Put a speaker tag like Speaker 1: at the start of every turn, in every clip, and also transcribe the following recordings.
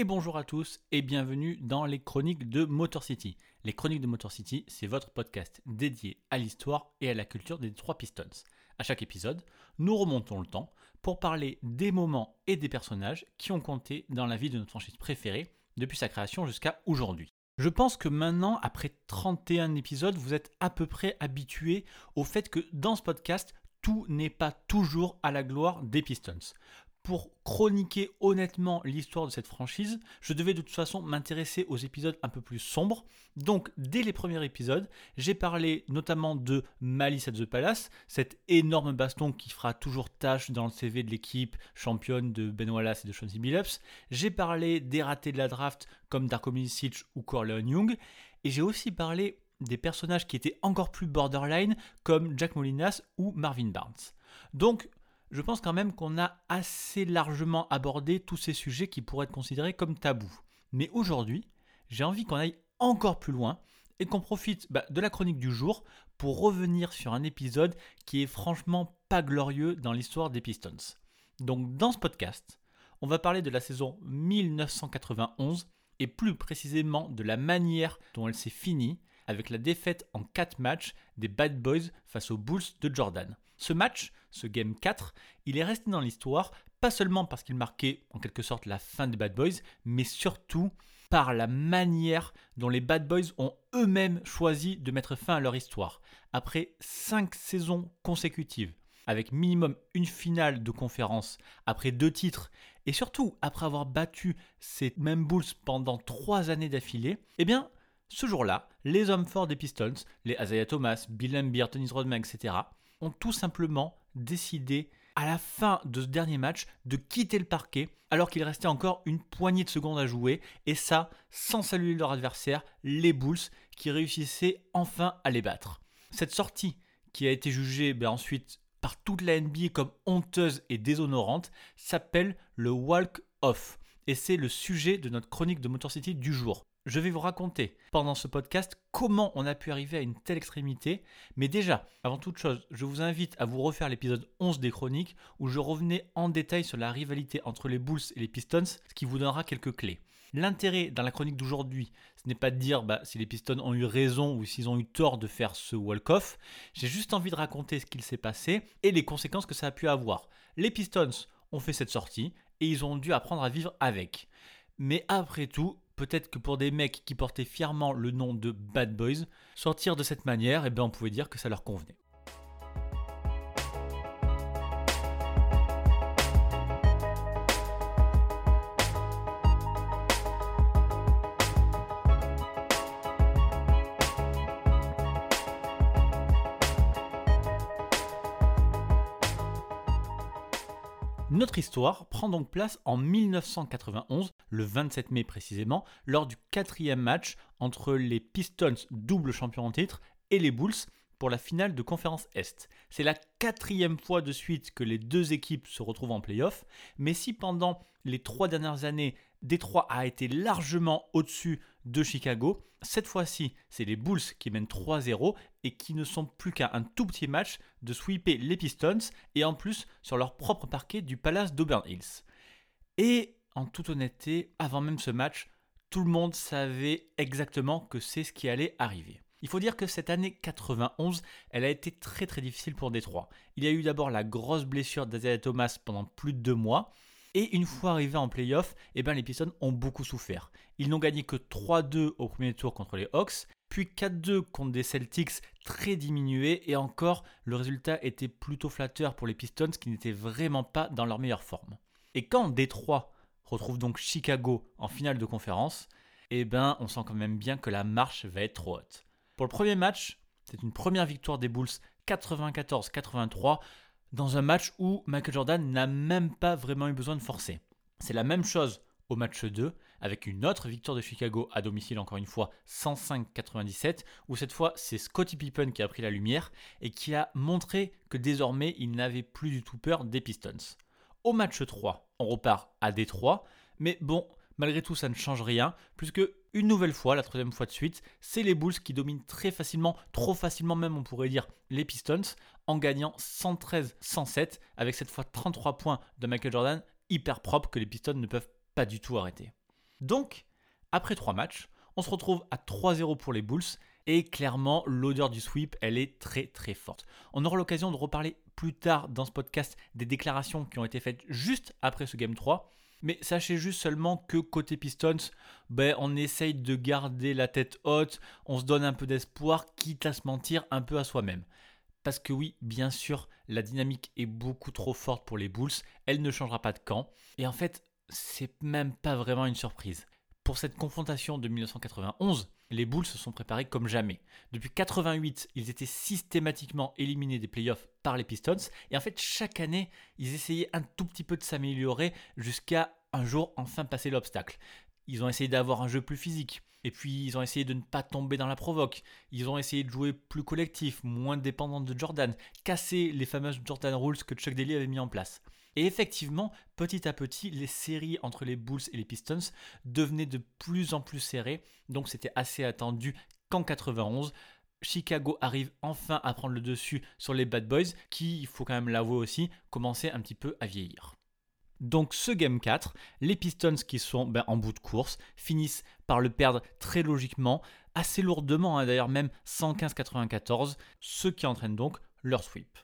Speaker 1: et bonjour à tous et bienvenue dans les chroniques de Motor City. Les chroniques de Motor City, c'est votre podcast dédié à l'histoire et à la culture des trois Pistons. À chaque épisode, nous remontons le temps pour parler des moments et des personnages qui ont compté dans la vie de notre franchise préférée depuis sa création jusqu'à aujourd'hui. Je pense que maintenant, après 31 épisodes, vous êtes à peu près habitué au fait que dans ce podcast, tout n'est pas toujours à la gloire des Pistons pour chroniquer honnêtement l'histoire de cette franchise, je devais de toute façon m'intéresser aux épisodes un peu plus sombres. Donc, dès les premiers épisodes, j'ai parlé notamment de Malice at the Palace, cet énorme baston qui fera toujours tâche dans le CV de l'équipe championne de Ben Wallace et de Chauncey Billups. J'ai parlé des ratés de la draft comme Darko Milicic ou Corleone Young. Et j'ai aussi parlé des personnages qui étaient encore plus borderline comme Jack Molinas ou Marvin Barnes. Donc, je pense quand même qu'on a assez largement abordé tous ces sujets qui pourraient être considérés comme tabous. Mais aujourd'hui, j'ai envie qu'on aille encore plus loin et qu'on profite bah, de la chronique du jour pour revenir sur un épisode qui est franchement pas glorieux dans l'histoire des Pistons. Donc dans ce podcast, on va parler de la saison 1991 et plus précisément de la manière dont elle s'est finie avec la défaite en 4 matchs des Bad Boys face aux Bulls de Jordan. Ce match, ce Game 4, il est resté dans l'histoire pas seulement parce qu'il marquait en quelque sorte la fin des Bad Boys, mais surtout par la manière dont les Bad Boys ont eux-mêmes choisi de mettre fin à leur histoire. Après 5 saisons consécutives, avec minimum une finale de conférence, après deux titres, et surtout après avoir battu ces mêmes Bulls pendant 3 années d'affilée, eh bien, ce jour-là, les hommes forts des Pistons, les Isaiah Thomas, Bill Laimbeer, Dennis Rodman, etc., ont tout simplement décidé à la fin de ce dernier match de quitter le parquet alors qu'il restait encore une poignée de secondes à jouer et ça sans saluer leur adversaire, les Bulls, qui réussissaient enfin à les battre. Cette sortie qui a été jugée ben, ensuite par toute la NBA comme honteuse et déshonorante s'appelle le Walk Off et c'est le sujet de notre chronique de Motor City du jour. Je vais vous raconter pendant ce podcast comment on a pu arriver à une telle extrémité. Mais déjà, avant toute chose, je vous invite à vous refaire l'épisode 11 des chroniques où je revenais en détail sur la rivalité entre les Bulls et les Pistons, ce qui vous donnera quelques clés. L'intérêt dans la chronique d'aujourd'hui, ce n'est pas de dire bah, si les Pistons ont eu raison ou s'ils ont eu tort de faire ce walk-off. J'ai juste envie de raconter ce qu'il s'est passé et les conséquences que ça a pu avoir. Les Pistons ont fait cette sortie et ils ont dû apprendre à vivre avec. Mais après tout, peut-être que pour des mecs qui portaient fièrement le nom de Bad Boys, sortir de cette manière, eh bien on pouvait dire que ça leur convenait. Notre histoire prend donc place en 1991, le 27 mai précisément, lors du quatrième match entre les Pistons, double champion en titre, et les Bulls pour la finale de conférence Est. C'est la quatrième fois de suite que les deux équipes se retrouvent en playoff, mais si pendant les trois dernières années, Détroit a été largement au-dessus de Chicago, cette fois-ci, c'est les Bulls qui mènent 3-0 et qui ne sont plus qu'à un tout petit match de sweeper les Pistons et en plus sur leur propre parquet du Palace d'Auburn Hills. Et en toute honnêteté, avant même ce match, tout le monde savait exactement que c'est ce qui allait arriver. Il faut dire que cette année 91, elle a été très très difficile pour Détroit. Il y a eu d'abord la grosse blessure d'Isaiah Thomas pendant plus de deux mois. Et une fois arrivés en playoff, eh ben les Pistons ont beaucoup souffert. Ils n'ont gagné que 3-2 au premier tour contre les Hawks, puis 4-2 contre des Celtics très diminués, et encore le résultat était plutôt flatteur pour les Pistons qui n'étaient vraiment pas dans leur meilleure forme. Et quand Détroit retrouve donc Chicago en finale de conférence, eh ben on sent quand même bien que la marche va être trop haute. Pour le premier match, c'est une première victoire des Bulls 94-83 dans un match où Michael Jordan n'a même pas vraiment eu besoin de forcer. C'est la même chose au match 2 avec une autre victoire de Chicago à domicile encore une fois 105-97 où cette fois c'est Scottie Pippen qui a pris la lumière et qui a montré que désormais il n'avait plus du tout peur des Pistons. Au match 3, on repart à Détroit, mais bon, malgré tout ça ne change rien puisque une nouvelle fois, la troisième fois de suite, c'est les Bulls qui dominent très facilement, trop facilement même on pourrait dire, les Pistons en gagnant 113-107 avec cette fois 33 points de Michael Jordan hyper propre que les Pistons ne peuvent pas du tout arrêter. Donc, après trois matchs, on se retrouve à 3-0 pour les Bulls et clairement l'odeur du sweep elle est très très forte. On aura l'occasion de reparler plus tard dans ce podcast des déclarations qui ont été faites juste après ce Game 3. Mais sachez juste seulement que côté Pistons, ben, on essaye de garder la tête haute, on se donne un peu d'espoir, quitte à se mentir un peu à soi-même. Parce que oui, bien sûr, la dynamique est beaucoup trop forte pour les Bulls, elle ne changera pas de camp. Et en fait, c'est même pas vraiment une surprise. Pour cette confrontation de 1991, les Bulls se sont préparés comme jamais. Depuis 88, ils étaient systématiquement éliminés des playoffs par les Pistons. Et en fait, chaque année, ils essayaient un tout petit peu de s'améliorer jusqu'à un jour enfin passer l'obstacle. Ils ont essayé d'avoir un jeu plus physique. Et puis ils ont essayé de ne pas tomber dans la provoque. Ils ont essayé de jouer plus collectif, moins dépendant de Jordan, casser les fameuses Jordan Rules que Chuck Daly avait mis en place. Et effectivement, petit à petit, les séries entre les Bulls et les Pistons devenaient de plus en plus serrées, donc c'était assez attendu qu'en 91, Chicago arrive enfin à prendre le dessus sur les Bad Boys, qui, il faut quand même l'avouer aussi, commençaient un petit peu à vieillir. Donc ce Game 4, les Pistons qui sont ben, en bout de course finissent par le perdre très logiquement, assez lourdement hein, d'ailleurs même 115-94, ce qui entraîne donc leur sweep.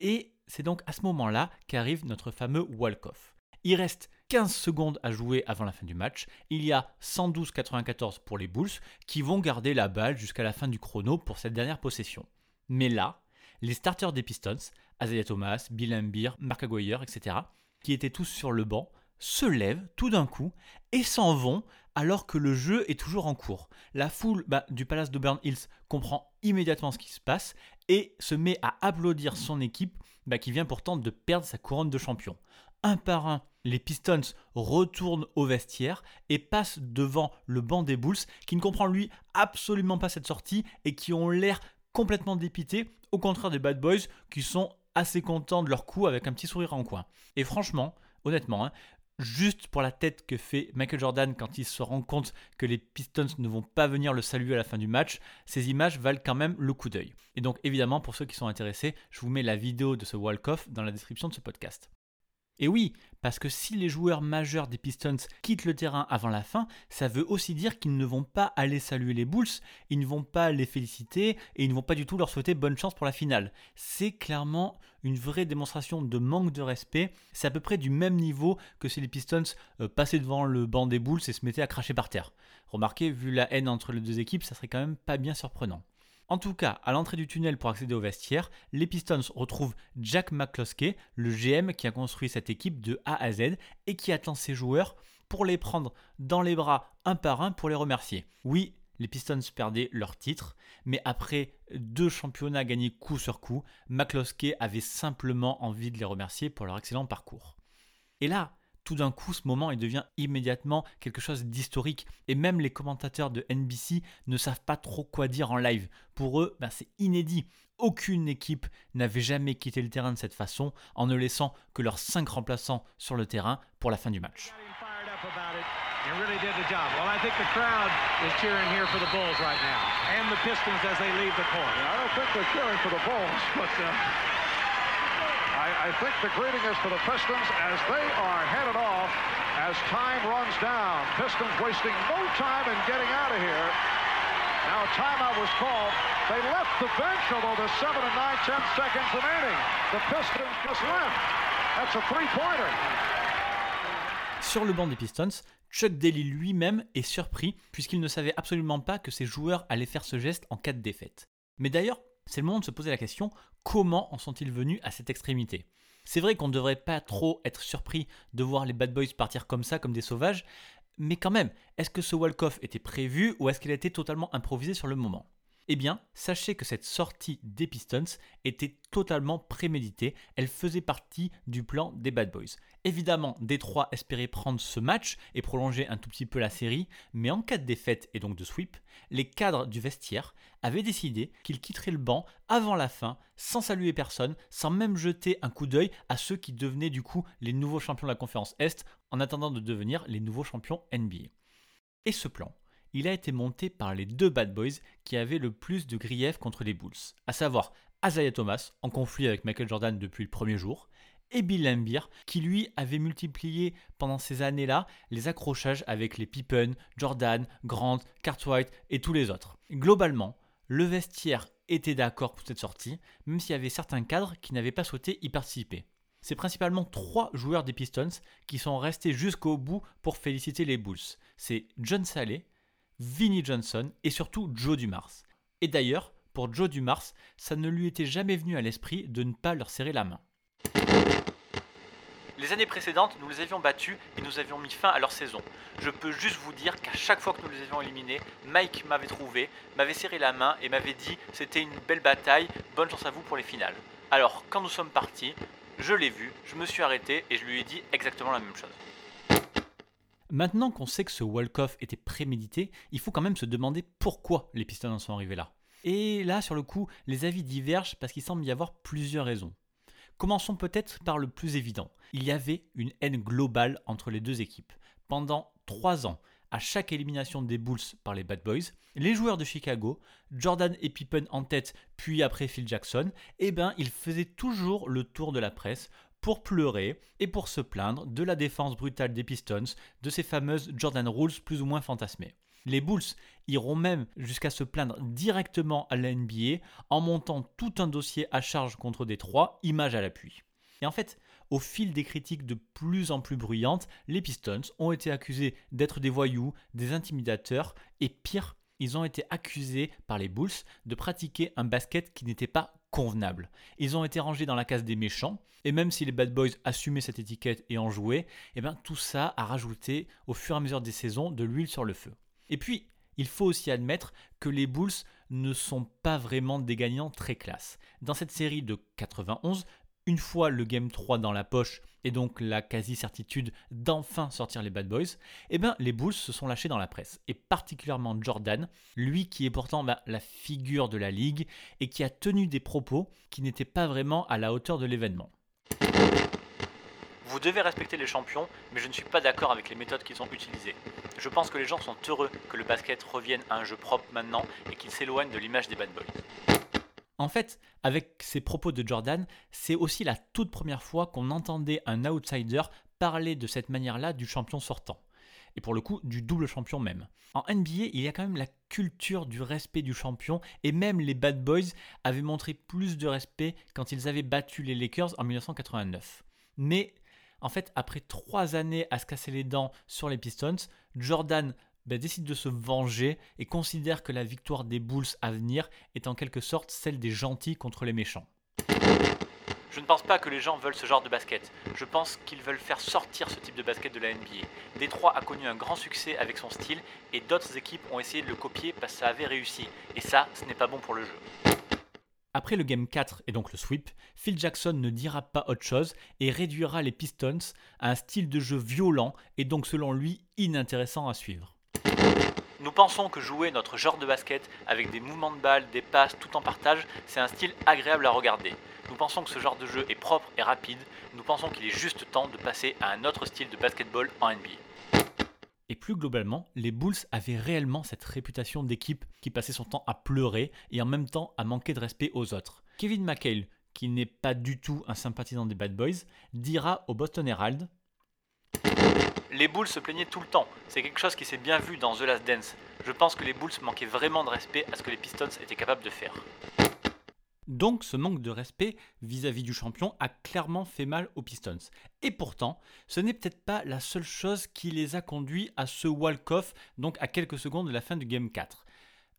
Speaker 1: Et c'est donc à ce moment-là qu'arrive notre fameux walk-off. Il reste 15 secondes à jouer avant la fin du match. Il y a 112-94 pour les Bulls qui vont garder la balle jusqu'à la fin du chrono pour cette dernière possession. Mais là, les starters des Pistons, Isaiah Thomas, Bill Embiid, Mark Aguirre, etc., qui étaient tous sur le banc, se lèvent tout d'un coup et s'en vont alors que le jeu est toujours en cours. La foule bah, du Palace de Burn Hills comprend immédiatement ce qui se passe et se met à applaudir son équipe bah, qui vient pourtant de perdre sa couronne de champion. Un par un, les Pistons retournent au vestiaire et passent devant le banc des Bulls qui ne comprend lui absolument pas cette sortie et qui ont l'air complètement dépités, au contraire des Bad Boys qui sont assez contents de leur coup avec un petit sourire en coin. Et franchement, honnêtement, hein, juste pour la tête que fait Michael Jordan quand il se rend compte que les Pistons ne vont pas venir le saluer à la fin du match, ces images valent quand même le coup d'œil. Et donc évidemment, pour ceux qui sont intéressés, je vous mets la vidéo de ce walk-off dans la description de ce podcast. Et oui, parce que si les joueurs majeurs des Pistons quittent le terrain avant la fin, ça veut aussi dire qu'ils ne vont pas aller saluer les Bulls, ils ne vont pas les féliciter et ils ne vont pas du tout leur souhaiter bonne chance pour la finale. C'est clairement une vraie démonstration de manque de respect. C'est à peu près du même niveau que si les Pistons euh, passaient devant le banc des Bulls et se mettaient à cracher par terre. Remarquez, vu la haine entre les deux équipes, ça serait quand même pas bien surprenant. En tout cas, à l'entrée du tunnel pour accéder au vestiaire, les Pistons retrouvent Jack McCloskey, le GM qui a construit cette équipe de A à Z et qui attend ses joueurs pour les prendre dans les bras un par un pour les remercier. Oui, les Pistons perdaient leur titre, mais après deux championnats gagnés coup sur coup, McCloskey avait simplement envie de les remercier pour leur excellent parcours. Et là, tout d'un coup, ce moment, il devient immédiatement quelque chose d'historique. Et même les commentateurs de NBC ne savent pas trop quoi dire en live. Pour eux, ben, c'est inédit. Aucune équipe n'avait jamais quitté le terrain de cette façon en ne laissant que leurs cinq remplaçants sur le terrain pour la fin du match.
Speaker 2: I, think the greeting is for the Pistons as they are headed off as time runs down. Pistons wasting no time in getting out of here. Now timeout was called. They left the bench, although there's 7 and 9 10 seconds remaining. The Pistons just left. That's a three-pointer.
Speaker 1: Sur le banc des Pistons, Chuck Daly lui-même est surpris puisqu'il ne savait absolument pas que ses joueurs allaient faire ce geste en cas de défaite. Mais d'ailleurs, c'est le moment de se poser la question comment en sont-ils venus à cette extrémité? C'est vrai qu'on ne devrait pas trop être surpris de voir les Bad Boys partir comme ça, comme des sauvages, mais quand même, est-ce que ce walk-off était prévu ou est-ce qu'il a été totalement improvisé sur le moment? Eh bien, sachez que cette sortie des Pistons était totalement préméditée, elle faisait partie du plan des Bad Boys. Évidemment, Détroit espérait prendre ce match et prolonger un tout petit peu la série, mais en cas de défaite et donc de sweep, les cadres du vestiaire avaient décidé qu'ils quitteraient le banc avant la fin, sans saluer personne, sans même jeter un coup d'œil à ceux qui devenaient du coup les nouveaux champions de la conférence Est en attendant de devenir les nouveaux champions NBA. Et ce plan, il a été monté par les deux bad boys qui avaient le plus de griefs contre les Bulls, à savoir Isaiah Thomas, en conflit avec Michael Jordan depuis le premier jour, et Bill Laimbeer, qui lui avait multiplié pendant ces années-là les accrochages avec les Pippen, Jordan, Grant, Cartwright et tous les autres. Globalement, le vestiaire était d'accord pour cette sortie, même s'il y avait certains cadres qui n'avaient pas souhaité y participer. C'est principalement trois joueurs des Pistons qui sont restés jusqu'au bout pour féliciter les Bulls. C'est John Saleh, Vinnie Johnson et surtout Joe Dumars. Et d'ailleurs, pour Joe Dumars, ça ne lui était jamais venu à l'esprit de ne pas leur serrer la main. Les années précédentes, nous les avions battus et nous avions mis fin à leur saison. Je peux juste vous dire qu'à chaque fois que nous les avions éliminés, Mike m'avait trouvé, m'avait serré la main et m'avait dit c'était une belle bataille, bonne chance à vous pour les finales. Alors, quand nous sommes partis, je l'ai vu, je me suis arrêté et je lui ai dit exactement la même chose. Maintenant qu'on sait que ce walk-off était prémédité, il faut quand même se demander pourquoi les Pistons en sont arrivés là. Et là, sur le coup, les avis divergent parce qu'il semble y avoir plusieurs raisons. Commençons peut-être par le plus évident. Il y avait une haine globale entre les deux équipes. Pendant trois ans, à chaque élimination des Bulls par les Bad Boys, les joueurs de Chicago, Jordan et Pippen en tête, puis après Phil Jackson, eh ben, ils faisaient toujours le tour de la presse pour pleurer et pour se plaindre de la défense brutale des Pistons, de ces fameuses Jordan Rules plus ou moins fantasmées. Les Bulls iront même jusqu'à se plaindre directement à la NBA en montant tout un dossier à charge contre Détroit, image à l'appui. Et en fait, au fil des critiques de plus en plus bruyantes, les Pistons ont été accusés d'être des voyous, des intimidateurs, et pire, ils ont été accusés par les Bulls de pratiquer un basket qui n'était pas Ils ont été rangés dans la case des méchants, et même si les Bad Boys assumaient cette étiquette et en jouaient, eh ben, tout ça a rajouté au fur et à mesure des saisons de l'huile sur le feu. Et puis, il faut aussi admettre que les Bulls ne sont pas vraiment des gagnants très classe. Dans cette série de 91, une fois le Game 3 dans la poche et donc la quasi-certitude d'enfin sortir les Bad Boys, eh ben, les Bulls se sont lâchés dans la presse. Et particulièrement Jordan, lui qui est pourtant bah, la figure de la ligue et qui a tenu des propos qui n'étaient pas vraiment à la hauteur de l'événement. Vous devez respecter les champions, mais je ne suis pas d'accord avec les méthodes qu'ils ont utilisées. Je pense que les gens sont heureux que le basket revienne à un jeu propre maintenant et qu'il s'éloigne de l'image des bad boys. En fait, avec ces propos de Jordan, c'est aussi la toute première fois qu'on entendait un outsider parler de cette manière-là du champion sortant. Et pour le coup, du double champion même. En NBA, il y a quand même la culture du respect du champion, et même les Bad Boys avaient montré plus de respect quand ils avaient battu les Lakers en 1989. Mais en fait, après trois années à se casser les dents sur les Pistons, Jordan ben, décide de se venger et considère que la victoire des Bulls à venir est en quelque sorte celle des gentils contre les méchants. Je ne pense pas que les gens veulent ce genre de basket. Je pense qu'ils veulent faire sortir ce type de basket de la NBA. Détroit a connu un grand succès avec son style et d'autres équipes ont essayé de le copier parce que ça avait réussi. Et ça, ce n'est pas bon pour le jeu. Après le Game 4 et donc le sweep, Phil Jackson ne dira pas autre chose et réduira les Pistons à un style de jeu violent et donc selon lui inintéressant à suivre. Nous pensons que jouer notre genre de basket avec des mouvements de balle, des passes, tout en partage, c'est un style agréable à regarder. Nous pensons que ce genre de jeu est propre et rapide. Nous pensons qu'il est juste temps de passer à un autre style de basketball en NBA. Et plus globalement, les Bulls avaient réellement cette réputation d'équipe qui passait son temps à pleurer et en même temps à manquer de respect aux autres. Kevin McHale, qui n'est pas du tout un sympathisant des Bad Boys, dira au Boston Herald Les Bulls se plaignaient tout le temps, c'est quelque chose qui s'est bien vu dans The Last Dance. Je pense que les Bulls manquaient vraiment de respect à ce que les Pistons étaient capables de faire. Donc ce manque de respect vis-à-vis du champion a clairement fait mal aux Pistons. Et pourtant, ce n'est peut-être pas la seule chose qui les a conduits à ce walk-off, donc à quelques secondes de la fin du Game 4.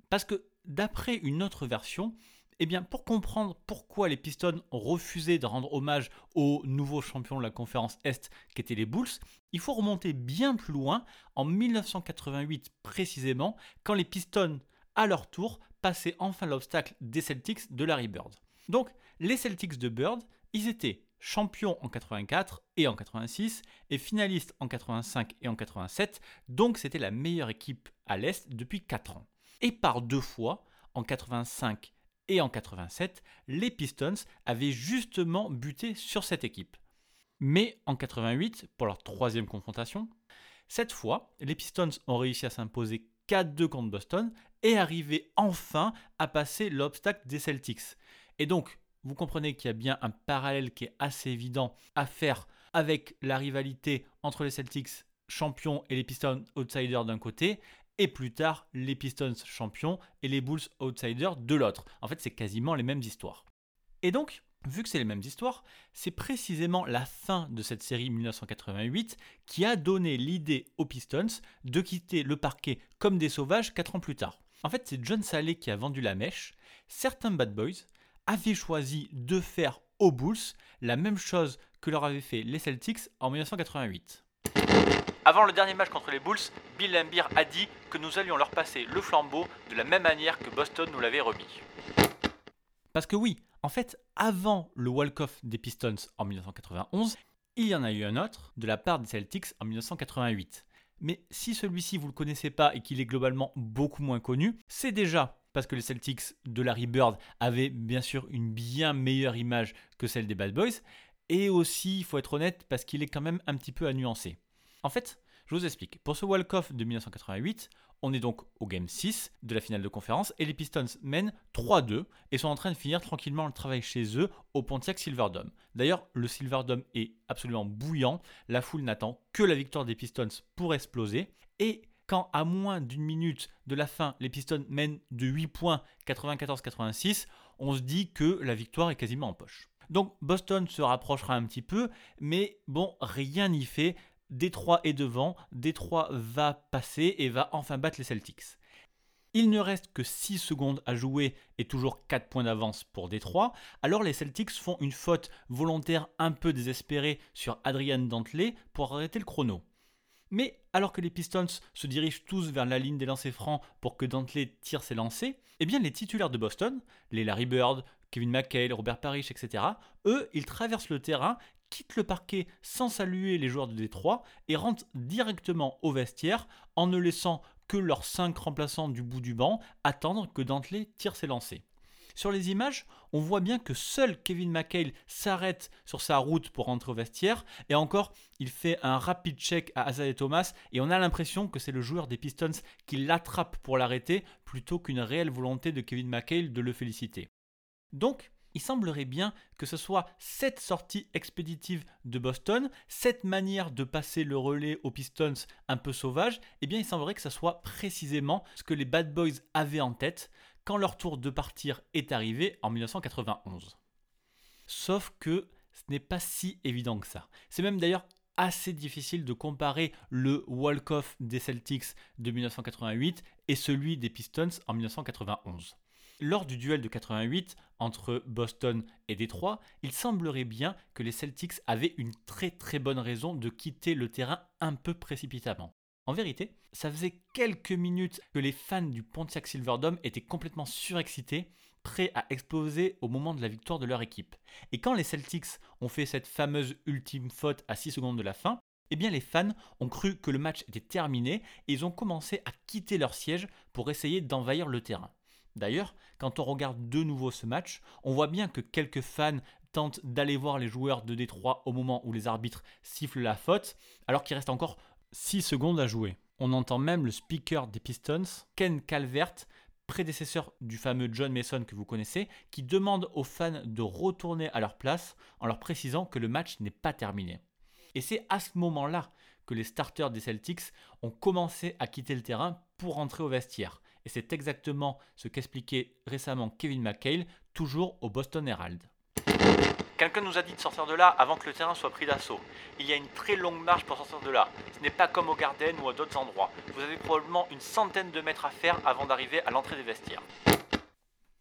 Speaker 1: Parce que d'après une autre version, eh bien, pour comprendre pourquoi les Pistons ont refusé de rendre hommage au nouveau champion de la conférence Est qu'étaient les Bulls, il faut remonter bien plus loin, en 1988 précisément, quand les Pistons, à leur tour, passer enfin l'obstacle des Celtics de Larry Bird. Donc, les Celtics de Bird, ils étaient champions en 84 et en 86 et finalistes en 85 et en 87, donc c'était la meilleure équipe à l'Est depuis 4 ans. Et par deux fois, en 85 et en 87, les Pistons avaient justement buté sur cette équipe. Mais en 88, pour leur troisième confrontation, cette fois, les Pistons ont réussi à s'imposer 4-2 contre Boston et arriver enfin à passer l'obstacle des Celtics. Et donc, vous comprenez qu'il y a bien un parallèle qui est assez évident à faire avec la rivalité entre les Celtics champions et les Pistons outsiders d'un côté, et plus tard les Pistons champions et les Bulls outsiders de l'autre. En fait, c'est quasiment les mêmes histoires. Et donc, vu que c'est les mêmes histoires, c'est précisément la fin de cette série 1988 qui a donné l'idée aux Pistons de quitter le parquet comme des sauvages 4 ans plus tard. En fait, c'est John Saleh qui a vendu la mèche. Certains bad boys avaient choisi de faire aux Bulls la même chose que leur avaient fait les Celtics en 1988. Avant le dernier match contre les Bulls, Bill Laimbeer a dit que nous allions leur passer le flambeau de la même manière que Boston nous l'avait remis. Parce que oui, en fait, avant le walk-off des Pistons en 1991, il y en a eu un autre de la part des Celtics en 1988. Mais si celui-ci vous le connaissez pas et qu'il est globalement beaucoup moins connu, c'est déjà parce que les Celtics de Larry Bird avaient bien sûr une bien meilleure image que celle des Bad Boys, et aussi, il faut être honnête, parce qu'il est quand même un petit peu à nuancer. En fait, je vous explique. Pour ce walk-off de 1988, on est donc au game 6 de la finale de conférence et les Pistons mènent 3-2 et sont en train de finir tranquillement le travail chez eux au Pontiac Silverdome. D'ailleurs, le Silverdome est absolument bouillant, la foule n'attend que la victoire des Pistons pour exploser et quand à moins d'une minute de la fin, les Pistons mènent de 8 points 94-86, on se dit que la victoire est quasiment en poche. Donc Boston se rapprochera un petit peu, mais bon, rien n'y fait. Détroit est devant, Détroit va passer et va enfin battre les Celtics. Il ne reste que 6 secondes à jouer et toujours 4 points d'avance pour Détroit. Alors les Celtics font une faute volontaire un peu désespérée sur Adrian Dantley pour arrêter le chrono. Mais alors que les Pistons se dirigent tous vers la ligne des lancers francs pour que Dantley tire ses lancers, eh bien les titulaires de Boston, les Larry Bird, Kevin McHale, Robert Parrish, etc., eux, ils traversent le terrain quittent le parquet sans saluer les joueurs de Détroit et rentrent directement au vestiaire en ne laissant que leurs cinq remplaçants du bout du banc attendre que Dantley tire ses lancers. Sur les images, on voit bien que seul Kevin McHale s'arrête sur sa route pour rentrer au vestiaire, et encore, il fait un rapide check à Isaiah Thomas, et on a l'impression que c'est le joueur des Pistons qui l'attrape pour l'arrêter, plutôt qu'une réelle volonté de Kevin McHale de le féliciter. Donc, il semblerait bien que ce soit cette sortie expéditive de Boston, cette manière de passer le relais aux Pistons un peu sauvage, eh bien il semblerait que ce soit précisément ce que les Bad Boys avaient en tête quand leur tour de partir est arrivé en 1991. Sauf que ce n'est pas si évident que ça. C'est même d'ailleurs assez difficile de comparer le walk-off des Celtics de 1988 et celui des Pistons en 1991. Lors du duel de 88 entre Boston et Détroit, il semblerait bien que les Celtics avaient une très très bonne raison de quitter le terrain un peu précipitamment. En vérité, ça faisait quelques minutes que les fans du Pontiac Silverdome étaient complètement surexcités, prêts à exploser au moment de la victoire de leur équipe. Et quand les Celtics ont fait cette fameuse ultime faute à 6 secondes de la fin, eh bien les fans ont cru que le match était terminé et ils ont commencé à quitter leur siège pour essayer d'envahir le terrain. D'ailleurs, quand on regarde de nouveau ce match, on voit bien que quelques fans tentent d'aller voir les joueurs de Détroit au moment où les arbitres sifflent la faute, alors qu'il reste encore 6 secondes à jouer. On entend même le speaker des Pistons, Ken Calvert, prédécesseur du fameux John Mason que vous connaissez, qui demande aux fans de retourner à leur place en leur précisant que le match n'est pas terminé. Et c'est à ce moment-là que les starters des Celtics ont commencé à quitter le terrain pour rentrer au vestiaire. Et c'est exactement ce qu'expliquait récemment Kevin McHale, toujours au Boston Herald. Quelqu'un nous a dit de sortir de là avant que le terrain soit pris d'assaut. Il y a une très longue marche pour sortir de là. Ce n'est pas comme au Garden ou à d'autres endroits. Vous avez probablement une centaine de mètres à faire avant d'arriver à l'entrée des vestiaires.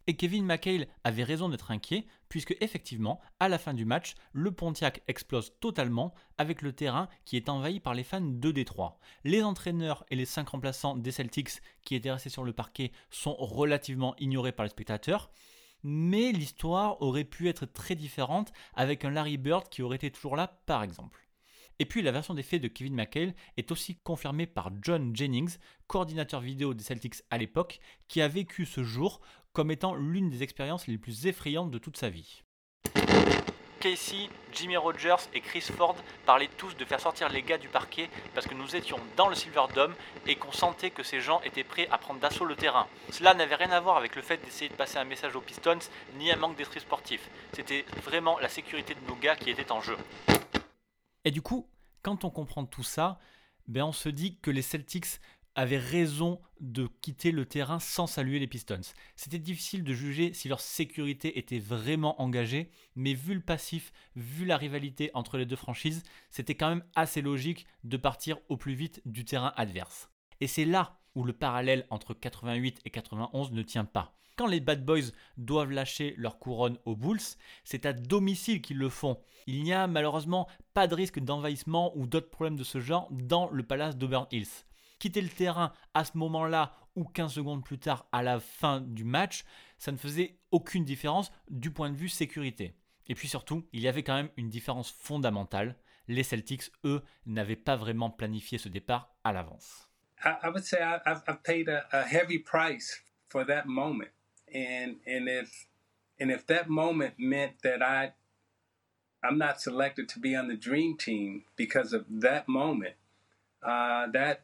Speaker 1: Et Kevin McHale avait raison d'être inquiet, puisque effectivement, à la fin du match, le Pontiac explose totalement avec le terrain qui est envahi par les fans de Détroit. Les entraîneurs et les cinq remplaçants des Celtics qui étaient restés sur le parquet sont relativement ignorés par les spectateurs. Mais l'histoire aurait pu être très différente avec un Larry Bird qui aurait été toujours là, par exemple. Et puis la version des faits de Kevin McHale est aussi confirmée par John Jennings, coordinateur vidéo des Celtics à l'époque, qui a vécu ce jour comme étant l'une des expériences les plus effrayantes de toute sa vie. Casey, Jimmy Rogers et Chris Ford parlaient tous de faire sortir les gars du parquet parce que nous étions dans le Silver Dome et qu'on sentait que ces gens étaient prêts à prendre d'assaut le terrain. Cela n'avait rien à voir avec le fait d'essayer de passer un message aux Pistons ni un manque d'esprit sportif. C'était vraiment la sécurité de nos gars qui était en jeu. Et du coup, quand on comprend tout ça, ben on se dit que les Celtics avaient raison de quitter le terrain sans saluer les Pistons. C'était difficile de juger si leur sécurité était vraiment engagée, mais vu le passif, vu la rivalité entre les deux franchises, c'était quand même assez logique de partir au plus vite du terrain adverse. Et c'est là où le parallèle entre 88 et 91 ne tient pas. Quand les Bad Boys doivent lâcher leur couronne aux Bulls, c'est à domicile qu'ils le font. Il n'y a malheureusement pas de risque d'envahissement ou d'autres problèmes de ce genre dans le palace d'Auburn Hills. Quitter le terrain à ce moment-là ou 15 secondes plus tard à la fin du match, ça ne faisait aucune différence du point de vue sécurité. Et puis surtout, il y avait quand même une différence fondamentale. Les Celtics, eux, n'avaient pas vraiment planifié ce départ à l'avance.
Speaker 3: I, I would say I, I've, I've paid a, a heavy price for that moment, and and if and if that moment meant that I I'm not selected to be on the dream team because of that moment, uh, that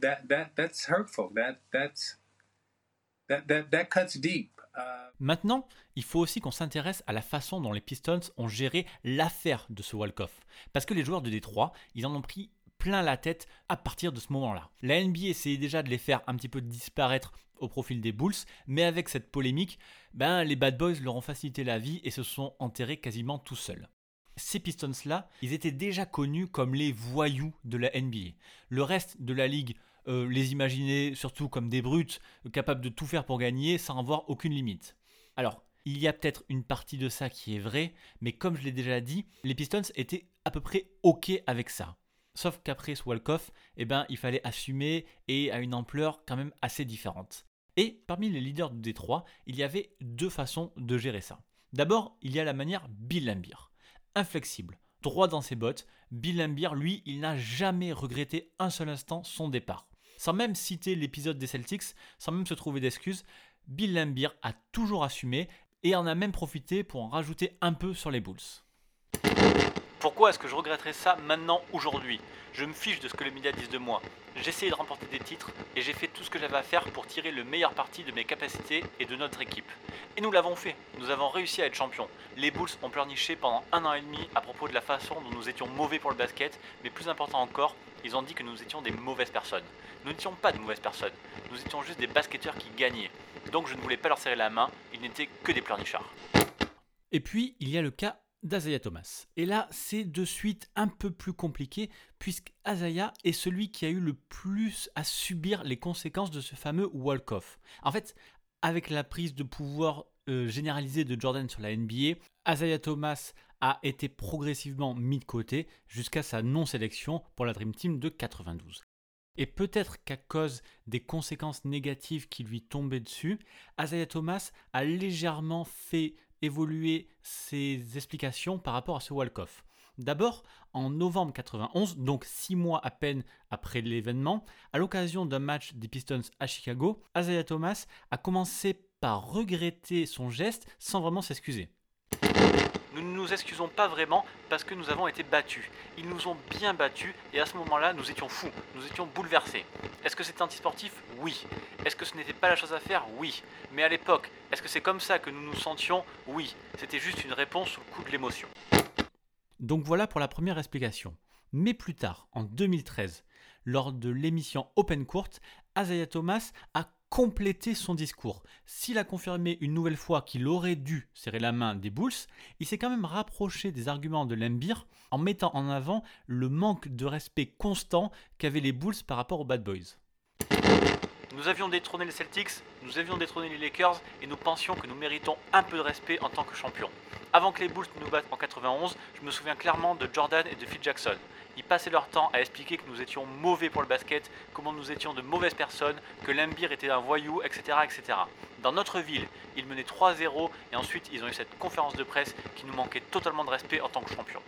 Speaker 3: that that that's hurtful. That that's that that that cuts deep. Uh,
Speaker 1: Maintenant, il faut aussi qu'on s'intéresse à la façon dont les Pistons ont géré l'affaire de ce walk-off. Parce que les joueurs de Détroit, ils en ont pris plein la tête à partir de ce moment-là. La NBA essayait déjà de les faire un petit peu disparaître au profil des Bulls, mais avec cette polémique, ben, les Bad Boys leur ont facilité la vie et se sont enterrés quasiment tout seuls. Ces Pistons-là, ils étaient déjà connus comme les voyous de la NBA. Le reste de la ligue euh, les imaginait surtout comme des brutes, capables de tout faire pour gagner sans avoir aucune limite. Alors, il y a peut-être une partie de ça qui est vraie, mais comme je l'ai déjà dit, les Pistons étaient à peu près OK avec ça. Sauf qu'après ce eh ben, il fallait assumer et à une ampleur quand même assez différente. Et parmi les leaders de Détroit, il y avait deux façons de gérer ça. D'abord, il y a la manière Bill Lambier. Inflexible, droit dans ses bottes, Bill Lambier, lui, il n'a jamais regretté un seul instant son départ. Sans même citer l'épisode des Celtics, sans même se trouver d'excuses, Bill Lambier a toujours assumé et en a même profité pour en rajouter un peu sur les Bulls. Pourquoi est-ce que je regretterais ça maintenant, aujourd'hui? Je me fiche de ce que les médias disent de moi. J'ai essayé de remporter des titres et j'ai fait tout ce que j'avais à faire pour tirer le meilleur parti de mes capacités et de notre équipe. Et nous l'avons fait. Nous avons réussi à être champions. Les Bulls ont pleurniché pendant un an et demi à propos de la façon dont nous étions mauvais pour le basket, mais plus important encore, ils ont dit que nous étions des mauvaises personnes. Nous n'étions pas de mauvaises personnes. Nous étions juste des basketteurs qui gagnaient. Donc je ne voulais pas leur serrer la main, ils n'étaient que des pleurnichards. Et puis, il y a le cas d'Azaya Thomas. Et là, c'est de suite un peu plus compliqué, puisque Azaya est celui qui a eu le plus à subir les conséquences de ce fameux walk-off. En fait, avec la prise de pouvoir euh, généralisée de Jordan sur la NBA, Azaya Thomas a été progressivement mis de côté jusqu'à sa non-sélection pour la Dream Team de 92. Et peut-être qu'à cause des conséquences négatives qui lui tombaient dessus, Azaya Thomas a légèrement fait évoluer ses explications par rapport à ce walk-off. D'abord, en novembre 91, donc six mois à peine après l'événement, à l'occasion d'un match des Pistons à Chicago, Isaiah Thomas a commencé par regretter son geste sans vraiment s'excuser. Nous ne nous excusons pas vraiment parce que nous avons été battus. Ils nous ont bien battus et à ce moment-là, nous étions fous, nous étions bouleversés. Est-ce que c'est antisportif? Oui. Est-ce que ce n'était pas la chose à faire? Oui. Mais à l'époque, est-ce que c'est comme ça que nous nous sentions? Oui. C'était juste une réponse sous le coup de l'émotion. Donc voilà pour la première explication. Mais plus tard, en 2013, lors de l'émission Open Court, Azaya Thomas a complété son discours. S'il a confirmé une nouvelle fois qu'il aurait dû serrer la main des Bulls, il s'est quand même rapproché des arguments de l'Embir en mettant en avant le manque de respect constant qu'avaient les Bulls par rapport aux Bad Boys. Nous avions détrôné les Celtics, nous avions détrôné les Lakers et nous pensions que nous méritons un peu de respect en tant que champions. Avant que les Bulls nous battent en 91, je me souviens clairement de Jordan et de Phil Jackson. Ils passaient leur temps à expliquer que nous étions mauvais pour le basket, comment nous étions de mauvaises personnes, que l'Embir était un voyou, etc., etc. Dans notre ville, ils menaient 3-0 et ensuite ils ont eu cette conférence de presse qui nous manquait totalement de respect en tant que champions.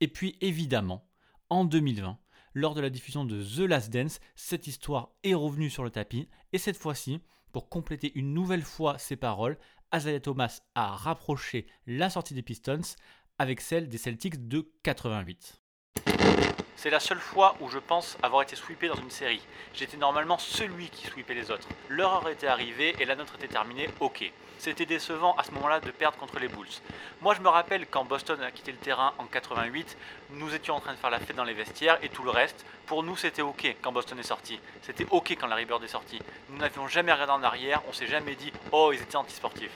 Speaker 1: Et puis évidemment, en 2020, lors de la diffusion de The Last Dance, cette histoire est revenue sur le tapis et cette fois-ci, pour compléter une nouvelle fois ses paroles, Isaiah Thomas a rapproché la sortie des Pistons avec celle des Celtics de 88. C'est la seule fois où je pense avoir été sweepé dans une série. J'étais normalement celui qui sweepait les autres. Leur heure était arrivée et la nôtre était terminée, ok. C'était décevant à ce moment-là de perdre contre les Bulls. Moi je me rappelle quand Boston a quitté le terrain en 88, nous étions en train de faire la fête dans les vestiaires et tout le reste, pour nous c'était ok quand Boston est sorti. C'était ok quand Larry Bird est sorti. Nous n'avions jamais regardé en arrière, on s'est jamais dit oh ils étaient antisportifs.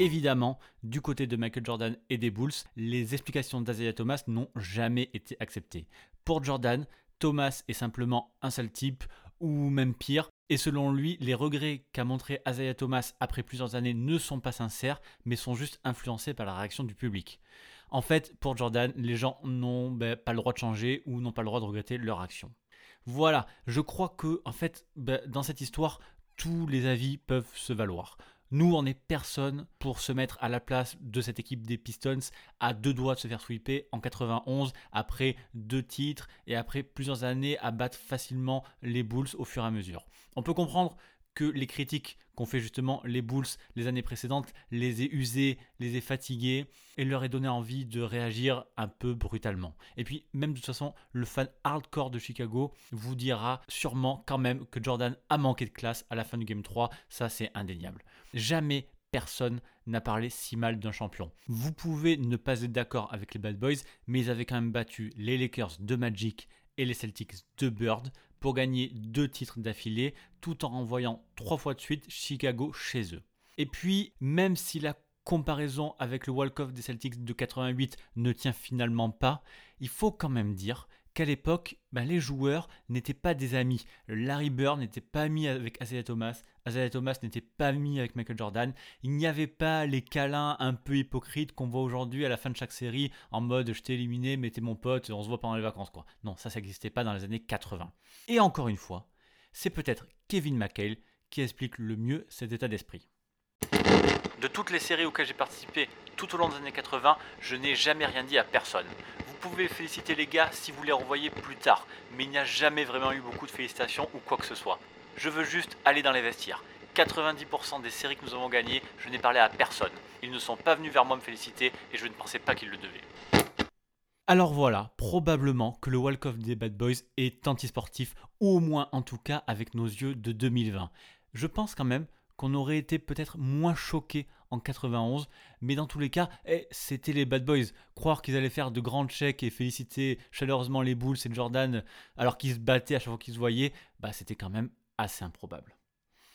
Speaker 1: Évidemment, du côté de Michael Jordan et des Bulls, les explications d'Azaya Thomas n'ont jamais été acceptées. Pour Jordan, Thomas est simplement un sale type, ou même pire, et selon lui, les regrets qu'a montré Azaya Thomas après plusieurs années ne sont pas sincères, mais sont juste influencés par la réaction du public. En fait, pour Jordan, les gens n'ont ben, pas le droit de changer ou n'ont pas le droit de regretter leur action. Voilà, je crois que en fait, ben, dans cette histoire, tous les avis peuvent se valoir. Nous, on n'est personne pour se mettre à la place de cette équipe des Pistons à deux doigts de se faire sweeper en 91 après deux titres et après plusieurs années à battre facilement les Bulls au fur et à mesure. On peut comprendre les critiques qu'ont fait justement les Bulls les années précédentes les aient usés, les aient fatigués et leur aient donné envie de réagir un peu brutalement. Et puis même de toute façon, le fan hardcore de Chicago vous dira sûrement quand même que Jordan a manqué de classe à la fin du Game 3, ça c'est indéniable. Jamais personne n'a parlé si mal d'un champion. Vous pouvez ne pas être d'accord avec les Bad Boys, mais ils avaient quand même battu les Lakers de Magic et les Celtics de Bird pour gagner deux titres d'affilée tout en renvoyant trois fois de suite Chicago chez eux. Et puis, même si la comparaison avec le walk-off des Celtics de 88 ne tient finalement pas, il faut quand même dire qu'à l'époque, ben, les joueurs n'étaient pas des amis. Larry Bird n'était pas ami avec Isaiah Thomas, Isaiah Thomas n'était pas ami avec Michael Jordan. Il n'y avait pas les câlins un peu hypocrites qu'on voit aujourd'hui à la fin de chaque série en mode je t'ai éliminé, mais t'es mon pote, on se voit pendant les vacances. Non, ça, ça n'existait pas dans les années 80. Et encore une fois, c'est peut-être Kevin McHale qui explique le mieux cet état d'esprit. De toutes les séries auxquelles j'ai participé tout au long des années 80, je n'ai jamais rien dit à personne. Vous pouvez féliciter les gars si vous les revoyez plus tard, mais il n'y a jamais vraiment eu beaucoup de félicitations ou quoi que ce soit. Je veux juste aller dans les vestiaires. 90% des séries que nous avons gagnées, je n'ai parlé à personne. Ils ne sont pas venus vers moi me féliciter et je ne pensais pas qu'ils le devaient. Alors voilà, probablement que le walk-off des Bad Boys est antisportif, ou au moins en tout cas avec nos yeux de 2020. Je pense quand même qu'on aurait été peut-être moins choqué en 91, mais dans tous les cas, eh, c'était les Bad Boys. Croire qu'ils allaient faire de grands chèques et féliciter chaleureusement les Bulls et Jordan alors qu'ils se battaient à chaque fois qu'ils se voyaient, bah c'était quand même assez improbable.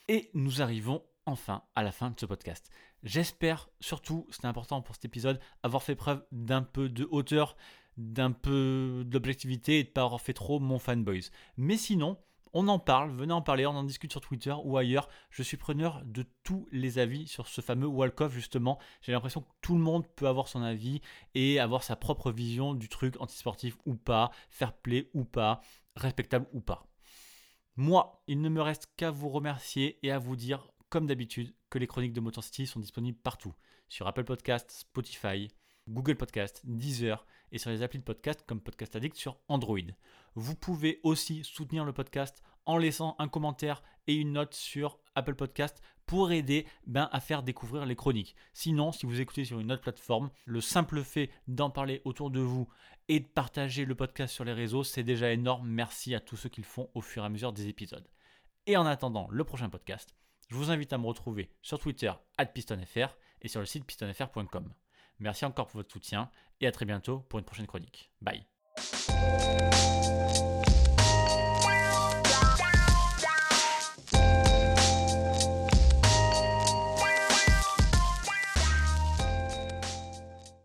Speaker 1: Et nous arrivons enfin à la fin de ce podcast. J'espère surtout, c'est important pour cet épisode, avoir fait preuve d'un peu de hauteur, d'un peu d'objectivité et de pas avoir fait trop mon fanboys. Mais sinon, on en parle, venez en parler, on en discute sur Twitter ou ailleurs. Je suis preneur de tous les avis sur ce fameux walk-off justement. J'ai l'impression que tout le monde peut avoir son avis et avoir sa propre vision du truc antisportif ou pas, fair play ou pas, respectable ou pas. Moi, il ne me reste qu'à vous remercier et à vous dire, comme d'habitude, que les chroniques de Motor City sont disponibles partout. Sur Apple Podcast, Spotify, Google Podcast, Deezer et sur les applis de podcast comme Podcast Addict sur Android. Vous pouvez aussi soutenir le podcast en laissant un commentaire et une note sur Apple Podcast pour aider ben, à faire découvrir les chroniques. Sinon, si vous écoutez sur une autre plateforme, le simple fait d'en parler autour de vous et de partager le podcast sur les réseaux, c'est déjà énorme. Merci à tous ceux qui le font au fur et à mesure des épisodes. Et en attendant le prochain podcast, je vous invite à me retrouver sur Twitter pistonfr et sur le site pistonfr.com. Merci encore pour votre soutien et à très bientôt pour une prochaine chronique. Bye.